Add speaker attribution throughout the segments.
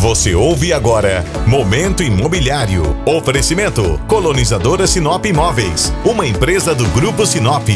Speaker 1: Você ouve agora Momento Imobiliário. Oferecimento Colonizadora Sinop Imóveis, uma empresa do Grupo Sinop.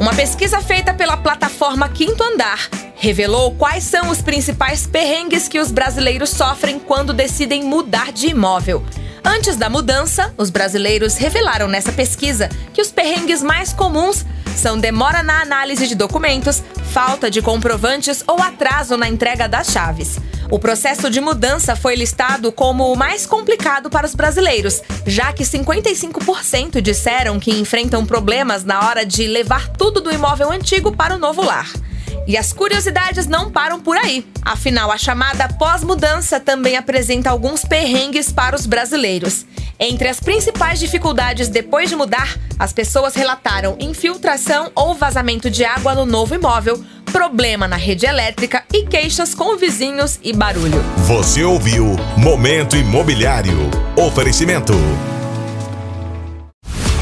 Speaker 2: Uma pesquisa feita pela plataforma Quinto Andar revelou quais são os principais perrengues que os brasileiros sofrem quando decidem mudar de imóvel. Antes da mudança, os brasileiros revelaram nessa pesquisa que os perrengues mais comuns são demora na análise de documentos, falta de comprovantes ou atraso na entrega das chaves. O processo de mudança foi listado como o mais complicado para os brasileiros, já que 55% disseram que enfrentam problemas na hora de levar tudo do imóvel antigo para o novo lar. E as curiosidades não param por aí. Afinal, a chamada pós-mudança também apresenta alguns perrengues para os brasileiros. Entre as principais dificuldades depois de mudar, as pessoas relataram infiltração ou vazamento de água no novo imóvel, problema na rede elétrica e queixas com vizinhos e barulho.
Speaker 1: Você ouviu Momento Imobiliário. Oferecimento.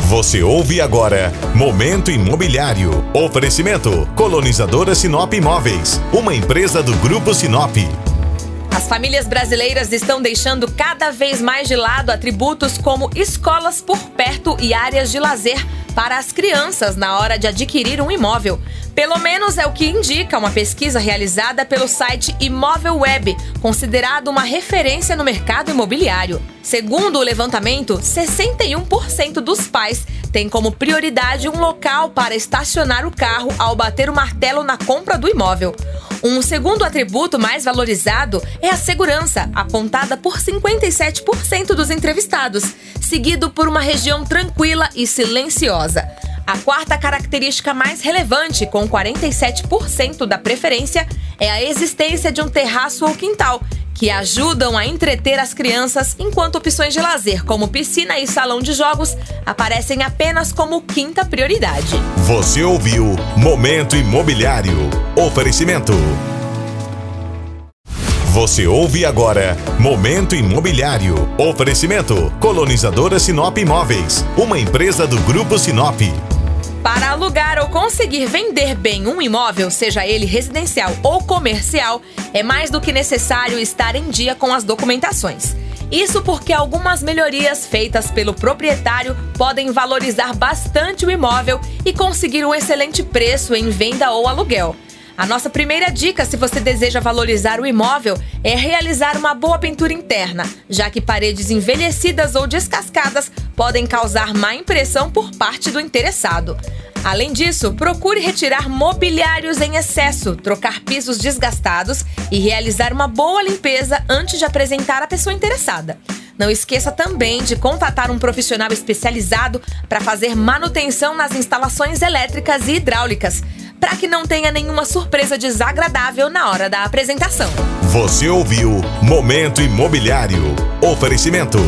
Speaker 1: Você ouve agora Momento Imobiliário. Oferecimento Colonizadora Sinop Imóveis, uma empresa do Grupo Sinop.
Speaker 2: As famílias brasileiras estão deixando cada vez mais de lado atributos como escolas por perto e áreas de lazer para as crianças na hora de adquirir um imóvel. Pelo menos é o que indica uma pesquisa realizada pelo site Imóvel Web, considerado uma referência no mercado imobiliário. Segundo o levantamento, 61% dos pais têm como prioridade um local para estacionar o carro ao bater o martelo na compra do imóvel. Um segundo atributo mais valorizado é a segurança, apontada por 57% dos entrevistados, seguido por uma região tranquila e silenciosa. A quarta característica mais relevante, com 47% da preferência, é a existência de um terraço ou quintal, que ajudam a entreter as crianças, enquanto opções de lazer, como piscina e salão de jogos, aparecem apenas como quinta prioridade.
Speaker 1: Você ouviu Momento Imobiliário. Oferecimento. Você ouve agora Momento Imobiliário. Oferecimento Colonizadora Sinop Imóveis, uma empresa do Grupo Sinop.
Speaker 2: Para alugar ou conseguir vender bem um imóvel, seja ele residencial ou comercial, é mais do que necessário estar em dia com as documentações. Isso porque algumas melhorias feitas pelo proprietário podem valorizar bastante o imóvel e conseguir um excelente preço em venda ou aluguel. A nossa primeira dica, se você deseja valorizar o imóvel, é realizar uma boa pintura interna, já que paredes envelhecidas ou descascadas podem causar má impressão por parte do interessado. Além disso, procure retirar mobiliários em excesso, trocar pisos desgastados e realizar uma boa limpeza antes de apresentar à pessoa interessada. Não esqueça também de contatar um profissional especializado para fazer manutenção nas instalações elétricas e hidráulicas para que não tenha nenhuma surpresa desagradável na hora da apresentação.
Speaker 1: Você ouviu Momento Imobiliário. Oferecimento.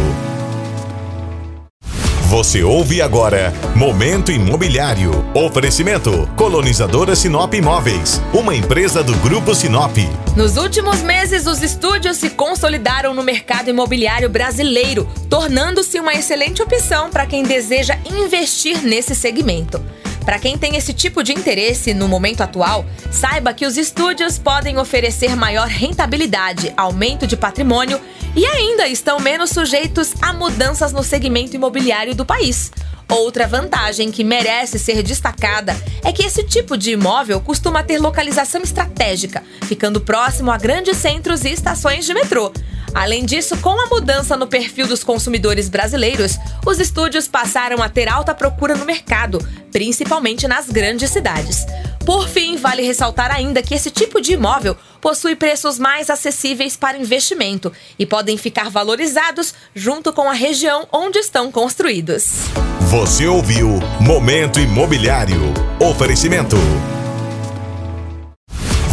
Speaker 1: Você ouve agora Momento Imobiliário. Oferecimento Colonizadora Sinop Imóveis, uma empresa do Grupo Sinop.
Speaker 2: Nos últimos meses, os estúdios se consolidaram no mercado imobiliário brasileiro, tornando-se uma excelente opção para quem deseja investir nesse segmento. Para quem tem esse tipo de interesse no momento atual, saiba que os estúdios podem oferecer maior rentabilidade, aumento de patrimônio e ainda estão menos sujeitos a mudanças no segmento imobiliário do país. Outra vantagem que merece ser destacada é que esse tipo de imóvel costuma ter localização estratégica, ficando próximo a grandes centros e estações de metrô. Além disso, com a mudança no perfil dos consumidores brasileiros, os estúdios passaram a ter alta procura no mercado, principalmente nas grandes cidades. Por fim, vale ressaltar ainda que esse tipo de imóvel possui preços mais acessíveis para investimento e podem ficar valorizados junto com a região onde estão construídos.
Speaker 1: Você ouviu Momento Imobiliário. Oferecimento.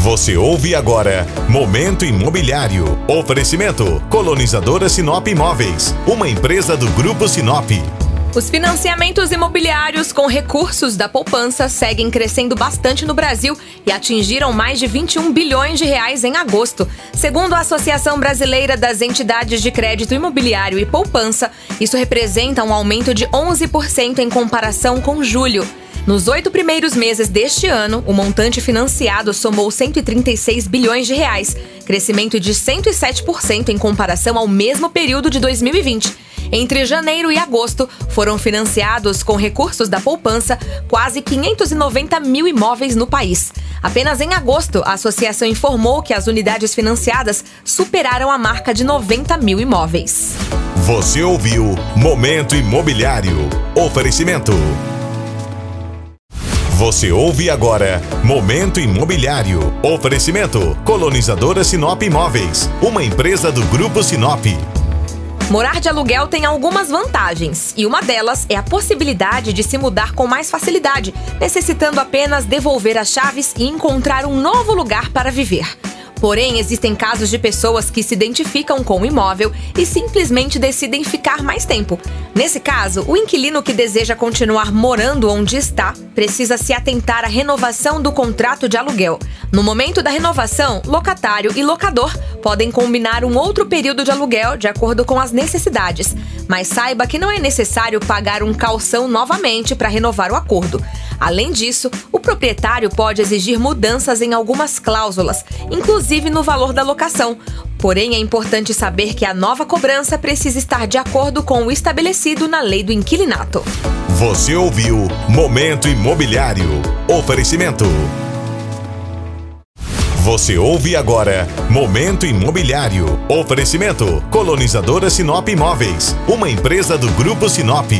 Speaker 1: Você ouve agora Momento Imobiliário. Oferecimento Colonizadora Sinop Imóveis, uma empresa do Grupo Sinop.
Speaker 2: Os financiamentos imobiliários com recursos da poupança seguem crescendo bastante no Brasil e atingiram mais de 21 bilhões de reais em agosto. Segundo a Associação Brasileira das Entidades de Crédito Imobiliário e Poupança, isso representa um aumento de 11% em comparação com julho. Nos oito primeiros meses deste ano, o montante financiado somou 136 bilhões de reais, crescimento de 107% em comparação ao mesmo período de 2020. Entre janeiro e agosto, foram financiados com recursos da poupança quase 590 mil imóveis no país. Apenas em agosto, a associação informou que as unidades financiadas superaram a marca de 90 mil imóveis.
Speaker 1: Você ouviu Momento Imobiliário. Oferecimento. Você ouve agora Momento Imobiliário. Oferecimento Colonizadora Sinop Imóveis, uma empresa do Grupo Sinop.
Speaker 2: Morar de aluguel tem algumas vantagens, e uma delas é a possibilidade de se mudar com mais facilidade, necessitando apenas devolver as chaves e encontrar um novo lugar para viver. Porém, existem casos de pessoas que se identificam com o imóvel e simplesmente decidem ficar mais tempo. Nesse caso, o inquilino que deseja continuar morando onde está precisa se atentar à renovação do contrato de aluguel. No momento da renovação, locatário e locador podem combinar um outro período de aluguel de acordo com as necessidades, mas saiba que não é necessário pagar um calção novamente para renovar o acordo. Além disso, o proprietário pode exigir mudanças em algumas cláusulas, inclusive no valor da locação. Porém, é importante saber que a nova cobrança precisa estar de acordo com o estabelecido na lei do inquilinato.
Speaker 1: Você ouviu Momento Imobiliário. Oferecimento. Você ouve agora Momento Imobiliário. Oferecimento Colonizadora Sinop Imóveis, uma empresa do Grupo Sinop.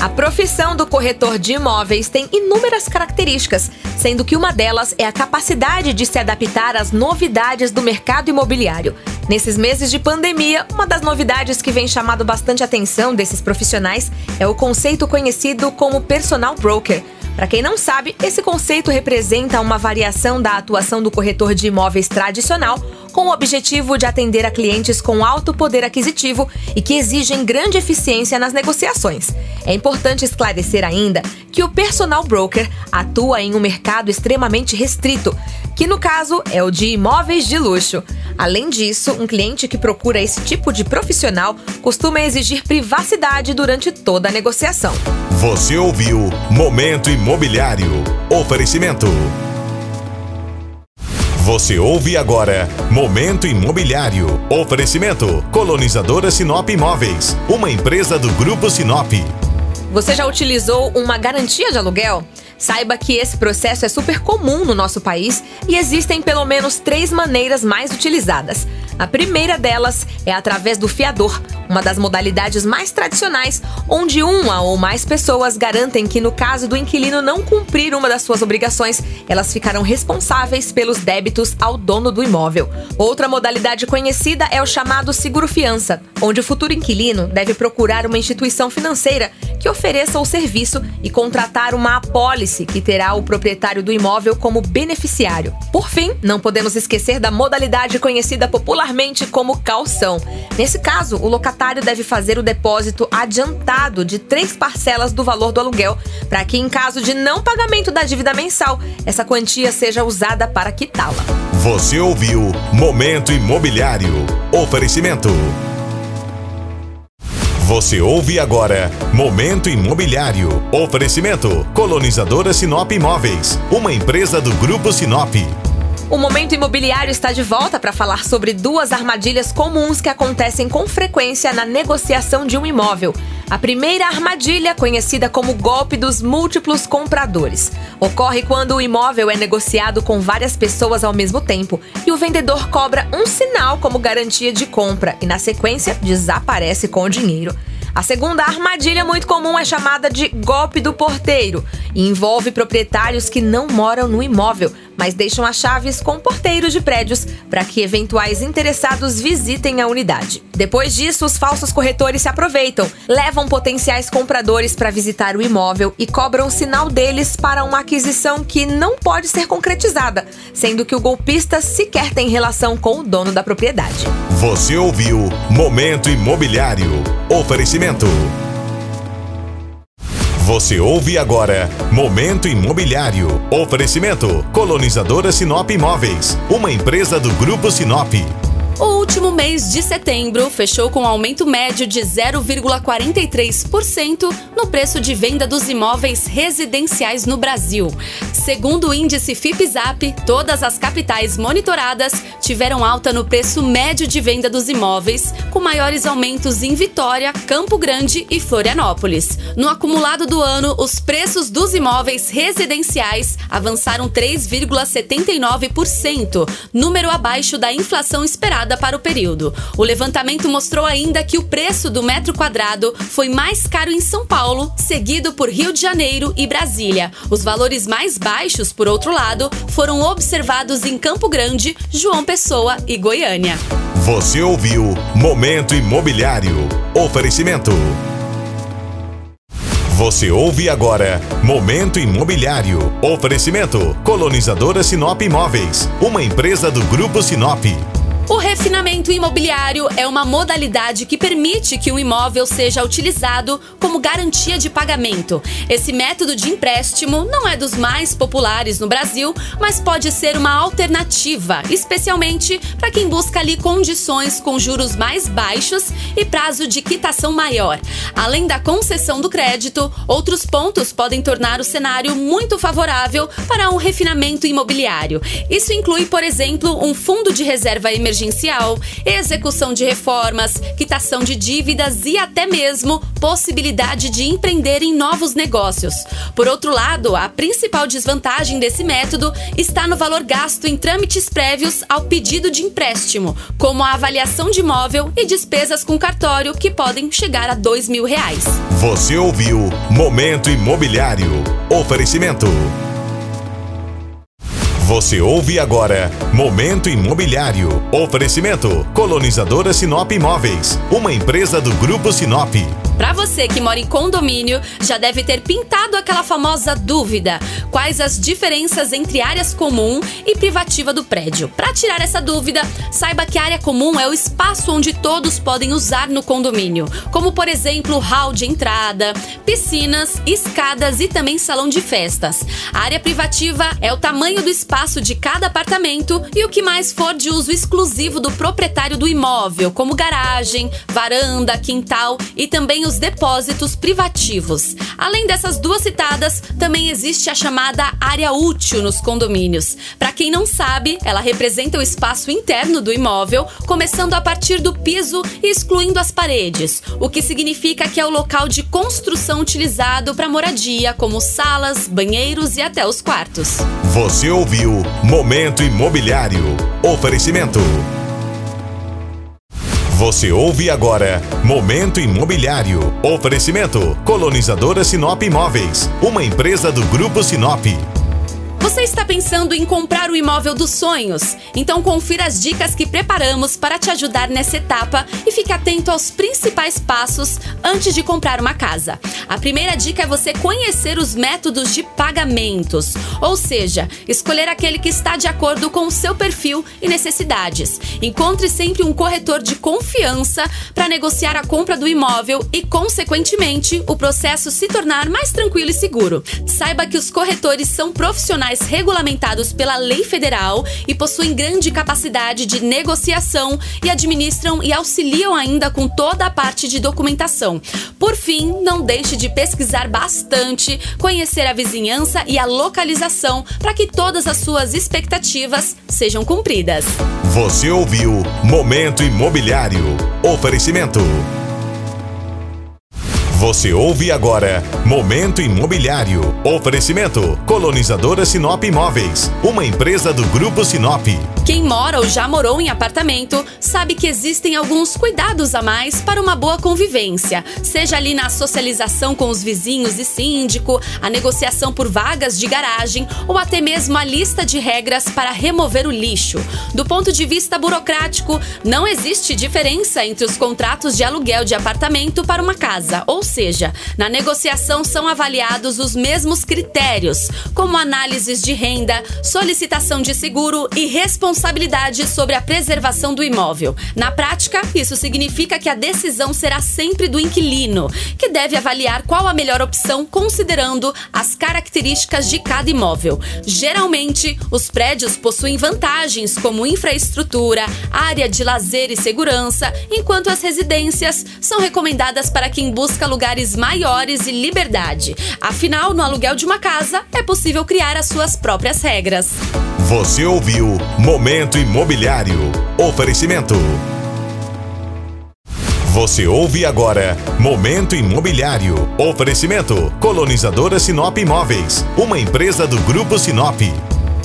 Speaker 2: A profissão do corretor de imóveis tem inúmeras características, sendo que uma delas é a capacidade de se adaptar às novidades do mercado imobiliário. Nesses meses de pandemia, uma das novidades que vem chamado bastante atenção desses profissionais é o conceito conhecido como personal broker. Para quem não sabe, esse conceito representa uma variação da atuação do corretor de imóveis tradicional, com o objetivo de atender a clientes com alto poder aquisitivo e que exigem grande eficiência nas negociações. É importante esclarecer ainda que o personal broker atua em um mercado extremamente restrito, que no caso é o de imóveis de luxo. Além disso, um cliente que procura esse tipo de profissional costuma exigir privacidade durante toda a negociação.
Speaker 1: Você ouviu Momento Imobiliário. Oferecimento. Você ouve agora Momento Imobiliário. Oferecimento Colonizadora Sinop Imóveis, uma empresa do Grupo Sinop.
Speaker 2: Você já utilizou uma garantia de aluguel? Saiba que esse processo é super comum no nosso país e existem pelo menos três maneiras mais utilizadas. A primeira delas é através do fiador, uma das modalidades mais tradicionais, onde uma ou mais pessoas garantem que, no caso do inquilino não cumprir uma das suas obrigações, elas ficarão responsáveis pelos débitos ao dono do imóvel. Outra modalidade conhecida é o chamado seguro-fiança, onde o futuro inquilino deve procurar uma instituição financeira que ofereça o serviço e contratar uma apólice que terá o proprietário do imóvel como beneficiário. Por fim, não podemos esquecer da modalidade conhecida popularmente como calção. Nesse caso, o locatário deve fazer o depósito adiantado de três parcelas do valor do aluguel, para que, em caso de não pagamento da dívida mensal, essa quantia seja usada para quitá-la.
Speaker 1: Você ouviu Momento Imobiliário. Oferecimento. Você ouve agora Momento Imobiliário. Oferecimento Colonizadora Sinop Imóveis, uma empresa do Grupo Sinop.
Speaker 2: O Momento Imobiliário está de volta para falar sobre duas armadilhas comuns que acontecem com frequência na negociação de um imóvel. A primeira armadilha, conhecida como golpe dos múltiplos compradores, ocorre quando o imóvel é negociado com várias pessoas ao mesmo tempo e o vendedor cobra um sinal como garantia de compra e, na sequência, desaparece com o dinheiro. A segunda armadilha muito comum é chamada de golpe do porteiro e envolve proprietários que não moram no imóvel, mas deixam as chaves com porteiros de prédios para que eventuais interessados visitem a unidade. Depois disso, os falsos corretores se aproveitam, levam potenciais compradores para visitar o imóvel e cobram sinal deles para uma aquisição que não pode ser concretizada, sendo que o golpista sequer tem relação com o dono da propriedade.
Speaker 1: Você ouviu Momento Imobiliário. Oferecimento. Você ouve agora Momento Imobiliário. Oferecimento Colonizadora Sinop Imóveis, uma empresa do Grupo Sinop.
Speaker 3: O último mês de setembro fechou com um aumento médio de 0,43% no preço de venda dos imóveis residenciais no Brasil. Segundo o índice FIPZAP, todas as capitais monitoradas tiveram alta no preço médio de venda dos imóveis, com maiores aumentos em Vitória, Campo Grande e Florianópolis. No acumulado do ano, os preços dos imóveis residenciais avançaram 3,79%, número abaixo da inflação esperada para o período. O levantamento mostrou ainda que o preço do metro quadrado foi mais caro em São Paulo, seguido por Rio de Janeiro e Brasília. Os valores mais baixos, por outro lado, foram observados em Campo Grande, João Pessoa e Goiânia.
Speaker 1: Você ouviu Momento Imobiliário. Oferecimento. Você ouve agora Momento Imobiliário. Oferecimento Colonizadora Sinop Imóveis, uma empresa do Grupo Sinop.
Speaker 3: O refinamento imobiliário é uma modalidade que permite que um imóvel seja utilizado como garantia de pagamento. Esse método de empréstimo não é dos mais populares no Brasil, mas pode ser uma alternativa, especialmente para quem busca ali condições com juros mais baixos e prazo de quitação maior. Além da concessão do crédito, outros pontos podem tornar o cenário muito favorável para um refinamento imobiliário. Isso inclui, por exemplo, um fundo de reserva emergencial emergencial, execução de reformas, quitação de dívidas e até mesmo possibilidade de empreender em novos negócios. Por outro lado, a principal desvantagem desse método está no valor gasto em trâmites prévios ao pedido de empréstimo, como a avaliação de imóvel e despesas com cartório que podem chegar a dois mil reais.
Speaker 1: Você ouviu Momento Imobiliário. Oferecimento. Você ouve agora Momento Imobiliário. Oferecimento Colonizadora Sinop Imóveis, uma empresa do Grupo Sinop.
Speaker 3: Para você que mora em condomínio, já deve ter pintado aquela famosa dúvida: quais as diferenças entre áreas comum e privativa do prédio? Para tirar essa dúvida, saiba que a área comum é o espaço onde todos podem usar no condomínio, como por exemplo, hall de entrada, piscinas, escadas e também salão de festas. A área privativa é o tamanho do espaço de cada apartamento e o que mais for de uso exclusivo do proprietário do imóvel, como garagem, varanda, quintal e também os depósitos privativos. Além dessas duas citadas, também existe a chamada área útil nos condomínios. Para quem não sabe, ela representa o espaço interno do imóvel, começando a partir do piso e excluindo as paredes, o que significa que é o local de construção utilizado para moradia, como salas, banheiros e até os quartos.
Speaker 1: Você ouviu Momento Imobiliário. Oferecimento. Você ouve agora Momento Imobiliário. Oferecimento Colonizadora Sinop Imóveis, uma empresa do Grupo Sinop.
Speaker 3: Você está pensando em comprar o imóvel dos sonhos? Então confira as dicas que preparamos para te ajudar nessa etapa e fique atento aos principais passos antes de comprar uma casa. A primeira dica é você conhecer os métodos de pagamentos, ou seja, escolher aquele que está de acordo com o seu perfil e necessidades. Encontre sempre um corretor de confiança para negociar a compra do imóvel e, consequentemente, o processo se tornar mais tranquilo e seguro. Saiba que os corretores são profissionais regulamentados pela lei federal e possuem grande capacidade de negociação e administram e auxiliam ainda com toda a parte de documentação. Por fim, não deixe de pesquisar bastante, conhecer a vizinhança e a localização para que todas as suas expectativas sejam cumpridas.
Speaker 1: Você ouviu Momento Imobiliário. Oferecimento. Você ouve agora Momento Imobiliário. Oferecimento Colonizadora Sinop Imóveis, uma empresa do Grupo Sinop.
Speaker 3: Quem mora ou já morou em apartamento sabe que existem alguns cuidados a mais para uma boa convivência, seja ali na socialização com os vizinhos e síndico, a negociação por vagas de garagem ou até mesmo a lista de regras para remover o lixo. Do ponto de vista burocrático, não existe diferença entre os contratos de aluguel de apartamento para uma casa, ou seja, na negociação são avaliados os mesmos critérios, como análises de renda, solicitação de seguro e responsabilidade sobre a preservação do imóvel. Na prática, isso significa que a decisão será sempre do inquilino, que deve avaliar qual a melhor opção considerando as características de cada imóvel. Geralmente, os prédios possuem vantagens como infraestrutura, área de lazer e segurança, enquanto as residências são recomendadas para quem busca maiores e liberdade. Afinal, no aluguel de uma casa é possível criar as suas próprias regras.
Speaker 1: Você ouviu Momento Imobiliário. Oferecimento. Você ouve agora Momento Imobiliário. Oferecimento Colonizadora Sinop Imóveis, uma empresa do Grupo Sinop.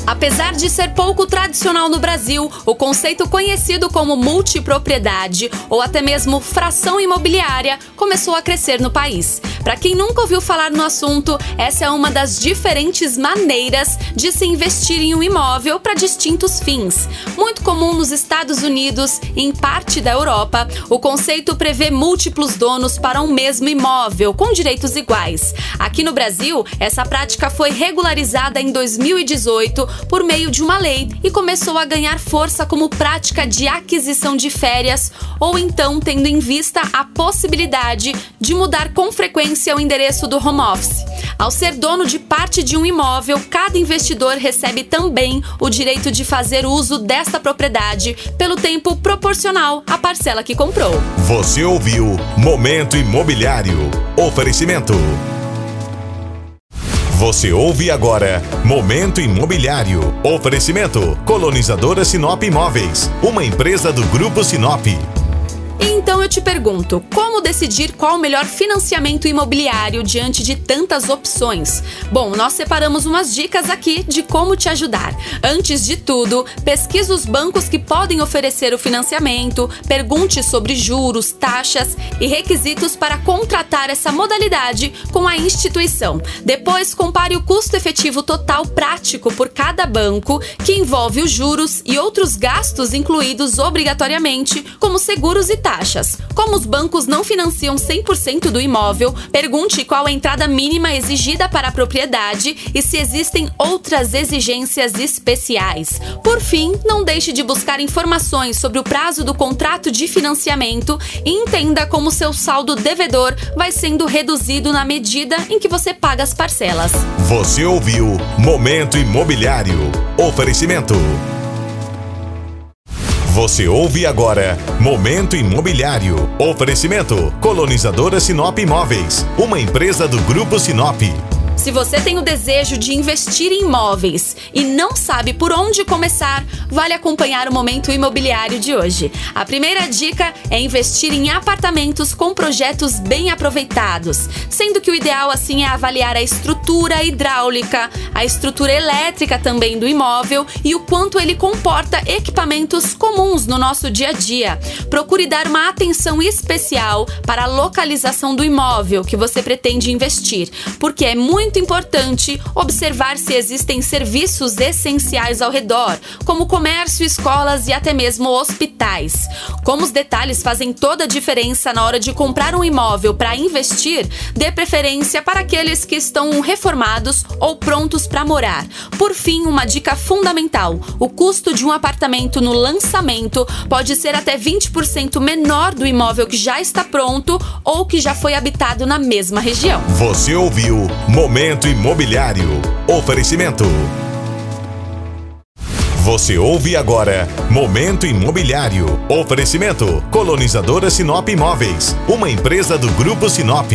Speaker 3: Apesar de ser pouco tradicional no Brasil, o conceito conhecido como multipropriedade ou até mesmo fração imobiliária começou a crescer no país. Para quem nunca ouviu falar no assunto, essa é uma das diferentes maneiras de se investir em um imóvel para distintos fins. Muito comum nos Estados Unidos e em parte da Europa, o conceito prevê múltiplos donos para um mesmo imóvel, com direitos iguais. Aqui no Brasil, essa prática foi regularizada em 2018 por meio de uma lei e começou a ganhar força como prática de aquisição de férias ou então tendo em vista a possibilidade de mudar com frequência o endereço do home office. Ao ser dono de parte de um imóvel, cada investidor recebe também o direito de fazer uso desta propriedade pelo tempo proporcional à parcela que comprou.
Speaker 1: Você ouviu Momento Imobiliário. Oferecimento. Você ouve agora Momento Imobiliário. Oferecimento Colonizadora Sinop Imóveis, uma empresa do Grupo Sinop.
Speaker 3: Então eu te pergunto, como decidir qual o melhor financiamento imobiliário diante de tantas opções? Bom, nós separamos umas dicas aqui de como te ajudar. Antes de tudo, pesquise os bancos que podem oferecer o financiamento, pergunte sobre juros, taxas e requisitos para contratar essa modalidade com a instituição. Depois, compare o custo efetivo total prático por cada banco, que envolve os juros e outros gastos incluídos obrigatoriamente, como seguros e taxas taxas. Como os bancos não financiam 100% do imóvel, pergunte qual a entrada mínima exigida para a propriedade e se existem outras exigências especiais. Por fim, não deixe de buscar informações sobre o prazo do contrato de financiamento e entenda como seu saldo devedor vai sendo reduzido na medida em que você paga as parcelas.
Speaker 1: Você ouviu Momento Imobiliário. Oferecimento. Você ouve agora Momento Imobiliário. Oferecimento Colonizadora Sinop Imóveis, uma empresa do Grupo Sinop.
Speaker 3: Se você tem o desejo de investir em imóveis e não sabe por onde começar, vale acompanhar o momento imobiliário de hoje. A primeira dica é investir em apartamentos com projetos bem aproveitados, sendo que o ideal assim é avaliar a estrutura hidráulica, a estrutura elétrica também do imóvel e o quanto ele comporta equipamentos comuns no nosso dia a dia. Procure dar uma atenção especial para a localização do imóvel que você pretende investir, porque é muito muito importante observar se existem serviços essenciais ao redor, como comércio, escolas e até mesmo hospitais. Como os detalhes fazem toda a diferença na hora de comprar um imóvel para investir, dê preferência para aqueles que estão reformados ou prontos para morar. Por fim, uma dica fundamental: o custo de um apartamento no lançamento pode ser até 20% menor do imóvel que já está pronto ou que já foi habitado na mesma região.
Speaker 1: Você ouviu Momento Momento Imobiliário. Oferecimento. Você ouve agora Momento Imobiliário. Oferecimento Colonizadora Sinop Imóveis, uma empresa do Grupo Sinop.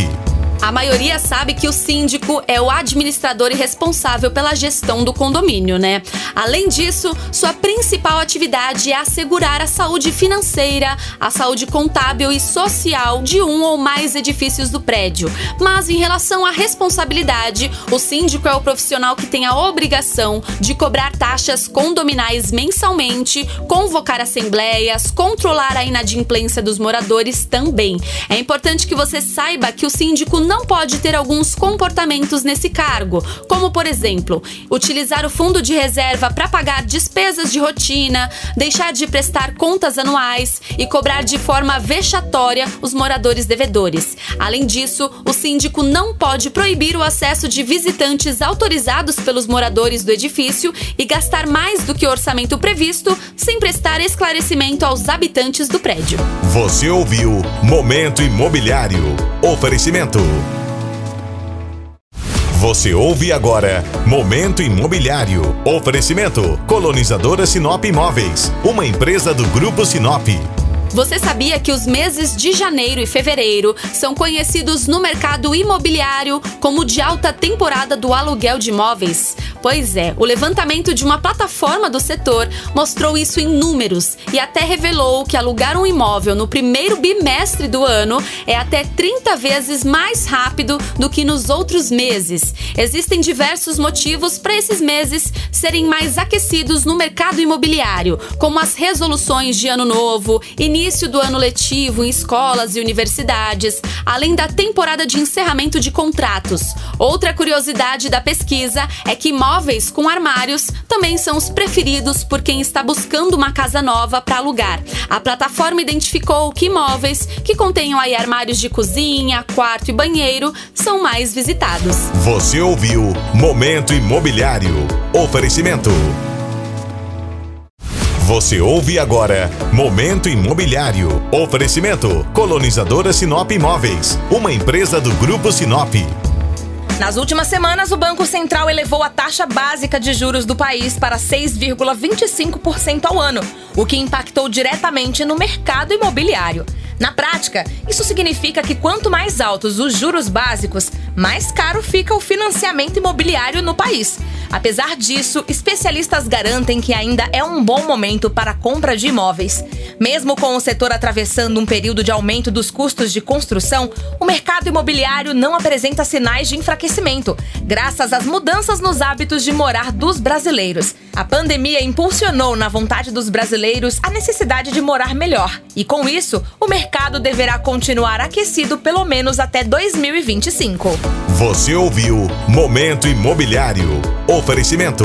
Speaker 3: A maioria sabe que o síndico é o administrador e responsável pela gestão do condomínio, né? Além disso, sua principal atividade é assegurar a saúde financeira, a saúde contábil e social de um ou mais edifícios do prédio. Mas em relação à responsabilidade, o síndico é o profissional que tem a obrigação de cobrar taxas condominais mensalmente, convocar assembleias, controlar a inadimplência dos moradores também. É importante que você saiba que o síndico não pode ter alguns comportamentos nesse cargo, como por exemplo, utilizar o fundo de reserva para pagar despesas de rotina, deixar de prestar contas anuais e cobrar de forma vexatória os moradores devedores. Além disso, o síndico não pode proibir o acesso de visitantes autorizados pelos moradores do edifício e gastar mais do que o orçamento previsto sem prestar esclarecimento aos habitantes do prédio.
Speaker 1: Você ouviu Momento Imobiliário. Oferecimento. Você ouve agora Momento Imobiliário. Oferecimento Colonizadora Sinop Imóveis, uma empresa do Grupo Sinop.
Speaker 3: Você sabia que os meses de janeiro e fevereiro são conhecidos no mercado imobiliário como de alta temporada do aluguel de imóveis? Pois é, o levantamento de uma plataforma do setor mostrou isso em números e até revelou que alugar um imóvel no primeiro bimestre do ano é até 30 vezes mais rápido do que nos outros meses. Existem diversos motivos para esses meses serem mais aquecidos no mercado imobiliário, como as resoluções de ano novo, início do ano letivo em escolas e universidades, além da temporada de encerramento de contratos. Outra curiosidade da pesquisa é que imóveis com armários também são os preferidos por quem está buscando uma casa nova para alugar. A plataforma identificou que imóveis que contenham aí armários de cozinha, quarto e banheiro são mais visitados.
Speaker 1: Você ouviu Momento Imobiliário. Oferecimento. Você ouve agora Momento Imobiliário. Oferecimento Colonizadora Sinop Imóveis, uma empresa do Grupo Sinop.
Speaker 2: Nas últimas semanas, o Banco Central elevou a taxa básica de juros do país para 6,25% ao ano, o que impactou diretamente no mercado imobiliário. Na prática, isso significa que quanto mais altos os juros básicos, mais caro fica o financiamento imobiliário no país. Apesar disso, especialistas garantem que ainda é um bom momento para a compra de imóveis. Mesmo com o setor atravessando um período de aumento dos custos de construção, o mercado imobiliário não apresenta sinais de enfraquecimento, graças às mudanças nos hábitos de morar dos brasileiros. A pandemia impulsionou na vontade dos brasileiros a necessidade de morar melhor, e com isso, o mercado deverá continuar aquecido pelo menos até 2025.
Speaker 1: Você ouviu Momento Imobiliário. Oferecimento